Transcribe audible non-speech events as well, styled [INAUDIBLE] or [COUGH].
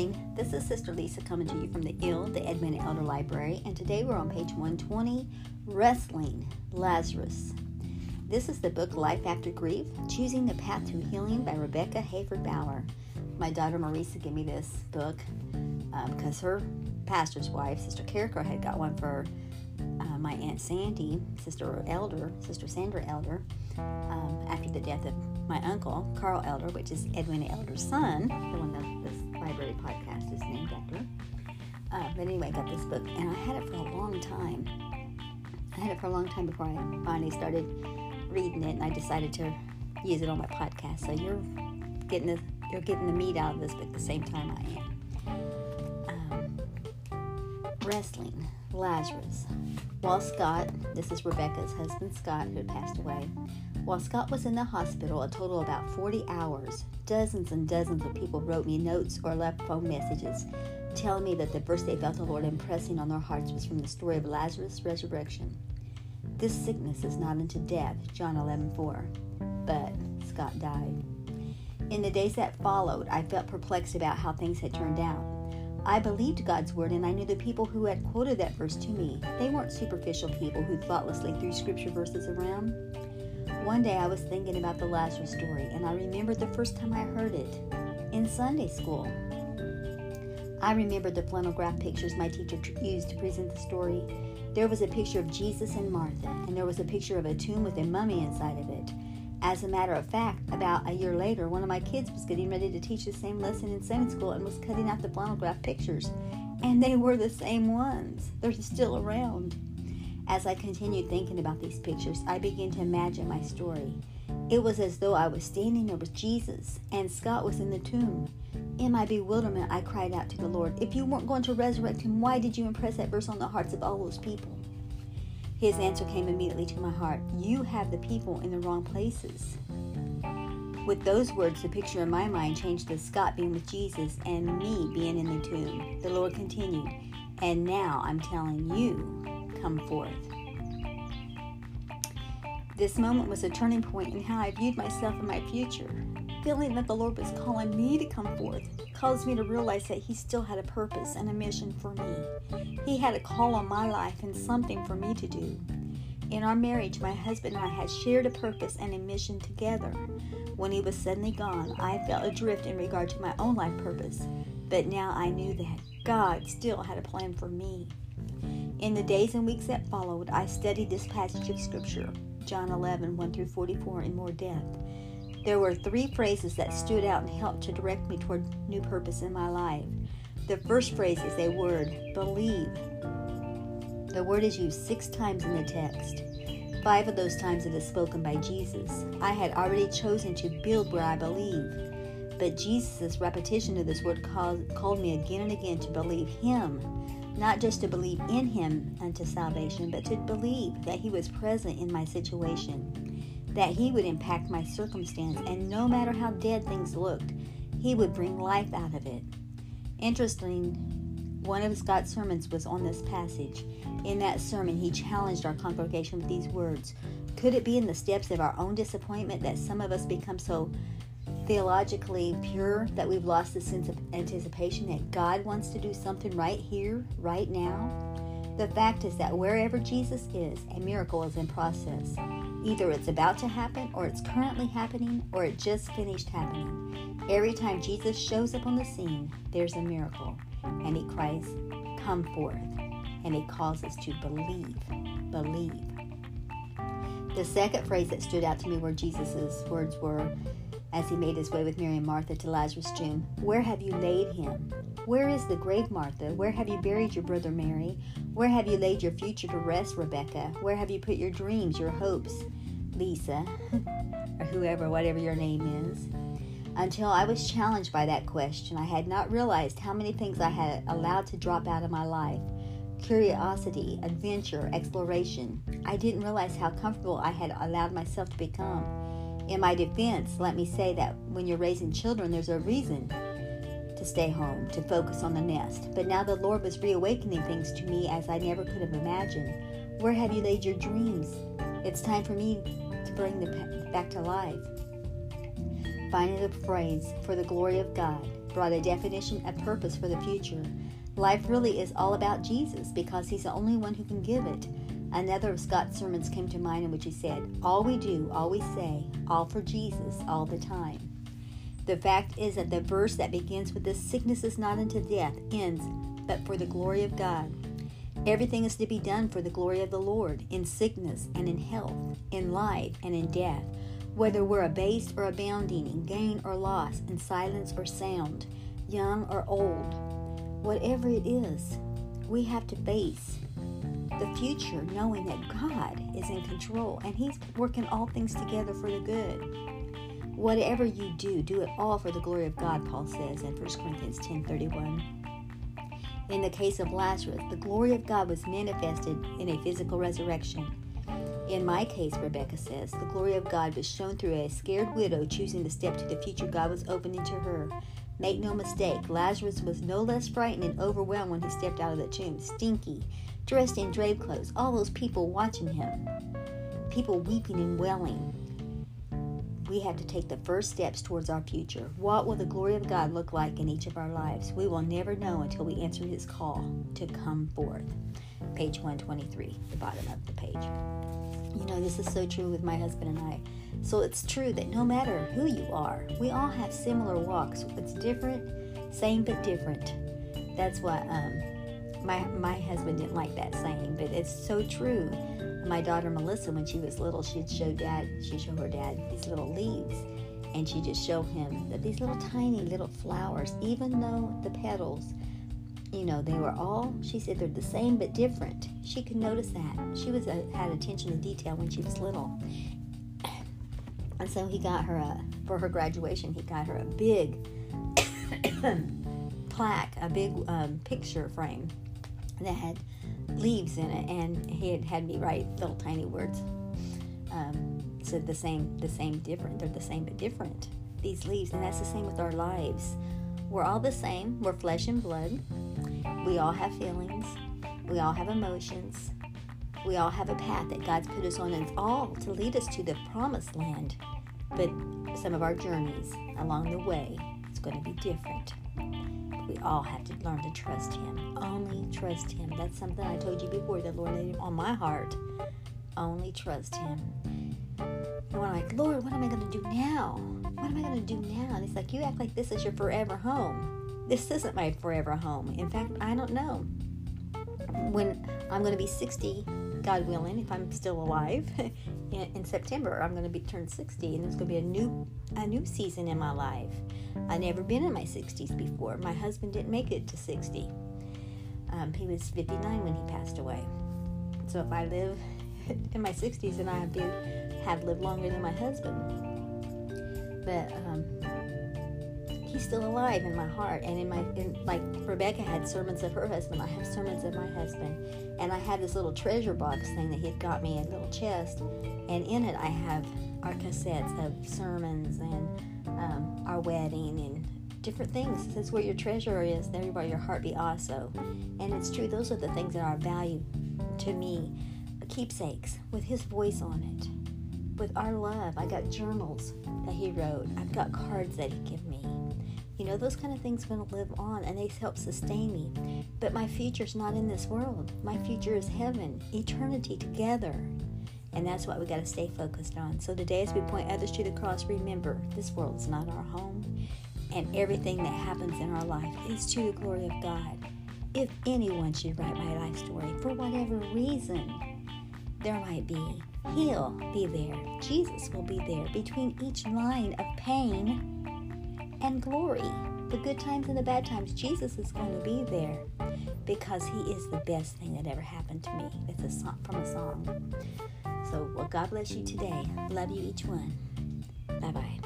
morning. This is Sister Lisa coming to you from the IL, the Edwina Elder Library, and today we're on page 120 Wrestling Lazarus. This is the book Life After Grief Choosing the Path to Healing by Rebecca Hayford Bauer. My daughter Marisa gave me this book because um, her pastor's wife, Sister Carricker, had got one for uh, my Aunt Sandy, Sister Elder, Sister Sandra Elder, um, after the death of my uncle, Carl Elder, which is Edwina Elder's son, the one that library podcast is named after. Uh, but anyway, I got this book, and I had it for a long time. I had it for a long time before I finally started reading it, and I decided to use it on my podcast. So you're getting the you're getting the meat out of this book at the same time I am. Um, wrestling, Lazarus. While Scott, this is Rebecca's husband Scott, who passed away, while Scott was in the hospital a total of about 40 hours, dozens and dozens of people wrote me notes or left phone messages telling me that the verse they felt the Lord impressing on their hearts was from the story of Lazarus' resurrection. This sickness is not unto death, John 11 4. But Scott died. In the days that followed, I felt perplexed about how things had turned out. I believed God's word and I knew the people who had quoted that verse to me. They weren't superficial people who thoughtlessly threw scripture verses around. One day I was thinking about the Lazarus story, and I remembered the first time I heard it in Sunday school. I remembered the flannel graph pictures my teacher used to present the story. There was a picture of Jesus and Martha, and there was a picture of a tomb with a mummy inside of it. As a matter of fact, about a year later, one of my kids was getting ready to teach the same lesson in Sunday school and was cutting out the flannel graph pictures. And they were the same ones. They're still around. As I continued thinking about these pictures, I began to imagine my story. It was as though I was standing there with Jesus and Scott was in the tomb. In my bewilderment, I cried out to the Lord, If you weren't going to resurrect him, why did you impress that verse on the hearts of all those people? His answer came immediately to my heart You have the people in the wrong places. With those words, the picture in my mind changed to Scott being with Jesus and me being in the tomb. The Lord continued, And now I'm telling you come forth. This moment was a turning point in how I viewed myself and my future. Feeling that the Lord was calling me to come forth caused me to realize that He still had a purpose and a mission for me. He had a call on my life and something for me to do. In our marriage, my husband and I had shared a purpose and a mission together. When he was suddenly gone, I felt adrift in regard to my own life purpose, but now I knew that God still had a plan for me. In the days and weeks that followed, I studied this passage of Scripture, John 11, 1 through 44, in more depth. There were three phrases that stood out and helped to direct me toward new purpose in my life. The first phrase is a word, believe. The word is used six times in the text. Five of those times it is spoken by Jesus. I had already chosen to build where I believe. But Jesus' repetition of this word called, called me again and again to believe Him not just to believe in him unto salvation, but to believe that he was present in my situation, that he would impact my circumstance, and no matter how dead things looked, he would bring life out of it. Interesting, one of Scott's sermons was on this passage. In that sermon, he challenged our congregation with these words Could it be in the steps of our own disappointment that some of us become so theologically pure that we've lost the sense of anticipation that God wants to do something right here, right now? The fact is that wherever Jesus is, a miracle is in process. Either it's about to happen, or it's currently happening, or it just finished happening. Every time Jesus shows up on the scene, there's a miracle, and he cries, Come forth. And he calls us to believe. Believe. The second phrase that stood out to me where Jesus' words were, as he made his way with Mary and Martha to Lazarus' tomb. Where have you laid him? Where is the grave, Martha? Where have you buried your brother Mary? Where have you laid your future to rest, Rebecca? Where have you put your dreams, your hopes, Lisa, [LAUGHS] or whoever, whatever your name is? Until I was challenged by that question, I had not realized how many things I had allowed to drop out of my life curiosity, adventure, exploration. I didn't realize how comfortable I had allowed myself to become in my defense, let me say that when you're raising children, there's a reason to stay home, to focus on the nest. But now the Lord was reawakening things to me as I never could have imagined. Where have you laid your dreams? It's time for me to bring them back to life. Finally, the phrase, for the glory of God. brought a definition of purpose for the future. Life really is all about Jesus because he's the only one who can give it. Another of Scott's sermons came to mind in which he said, All we do, all we say, all for Jesus, all the time. The fact is that the verse that begins with this sickness is not unto death ends, but for the glory of God. Everything is to be done for the glory of the Lord, in sickness and in health, in life and in death, whether we're abased or abounding, in gain or loss, in silence or sound, young or old. Whatever it is, we have to face the future knowing that God is in control and He's working all things together for the good. Whatever you do, do it all for the glory of God, Paul says in 1 Corinthians 10 31. In the case of Lazarus, the glory of God was manifested in a physical resurrection. In my case, Rebecca says, the glory of God was shown through a scared widow choosing to step to the future God was opening to her. Make no mistake, Lazarus was no less frightened and overwhelmed when he stepped out of the tomb, stinky, dressed in drape clothes, all those people watching him, people weeping and wailing we have to take the first steps towards our future. What will the glory of God look like in each of our lives? We will never know until we answer his call to come forth. Page 123, the bottom of the page. You know, this is so true with my husband and I. So it's true that no matter who you are, we all have similar walks. It's different, same but different. That's why um, my my husband didn't like that saying, but it's so true my daughter Melissa, when she was little, she'd show dad, she'd show her dad these little leaves, and she'd just show him that these little tiny little flowers, even though the petals, you know, they were all, she said they're the same but different. She could notice that. She was a, had attention to detail when she was little. And so he got her a, for her graduation, he got her a big [COUGHS] plaque, a big um, picture frame that had leaves in it, and he had had me write little tiny words. Um, said the same, the same, different. They're the same but different. These leaves, and that's the same with our lives. We're all the same. We're flesh and blood. We all have feelings. We all have emotions. We all have a path that God's put us on, and it's all to lead us to the promised land. But some of our journeys along the way, it's going to be different we all have to learn to trust Him. Only trust Him. That's something I told you before. The Lord laid on my heart. Only trust Him. And when I'm like, Lord, what am I going to do now? What am I going to do now? And He's like, you act like this is your forever home. This isn't my forever home. In fact, I don't know. When I'm going to be 60, God willing, if I'm still alive, [LAUGHS] in, September, I'm going to be turned 60, and there's going to be a new a new season in my life. I never been in my 60s before. My husband didn't make it to 60. Um, he was 59 when he passed away. So if I live [LAUGHS] in my 60s, and I have been have lived longer than my husband. But um, he's still alive in my heart. And in my in, like rebecca had sermons of her husband. I have sermons of my husband. And i have this little treasure box thing that he had got me a little chest. And in it i have our cassettes of sermons and um, our wedding and different things. That's where your treasure is. There where your heart be also. And it's true. Those are the things that are value to me. Keepsakes with his voice on it. With our love. I got journals that he wrote. I've got cards that he gave me you know, those kind of things going to live on and they help sustain me. But my future's not in this world. My future is heaven, eternity together. And that's what we got to stay focused on. So today, as we point others to the cross, remember this world is not our home. And everything that happens in our life is to the glory of God. If anyone should write my life story for whatever reason there might be, He'll be there. Jesus will be there between each line of pain and glory. The good times and the bad times, Jesus is going to be there because He is the best thing that ever happened to me. It's a song from a song. So, well, God bless you today. Love you each one. Bye bye.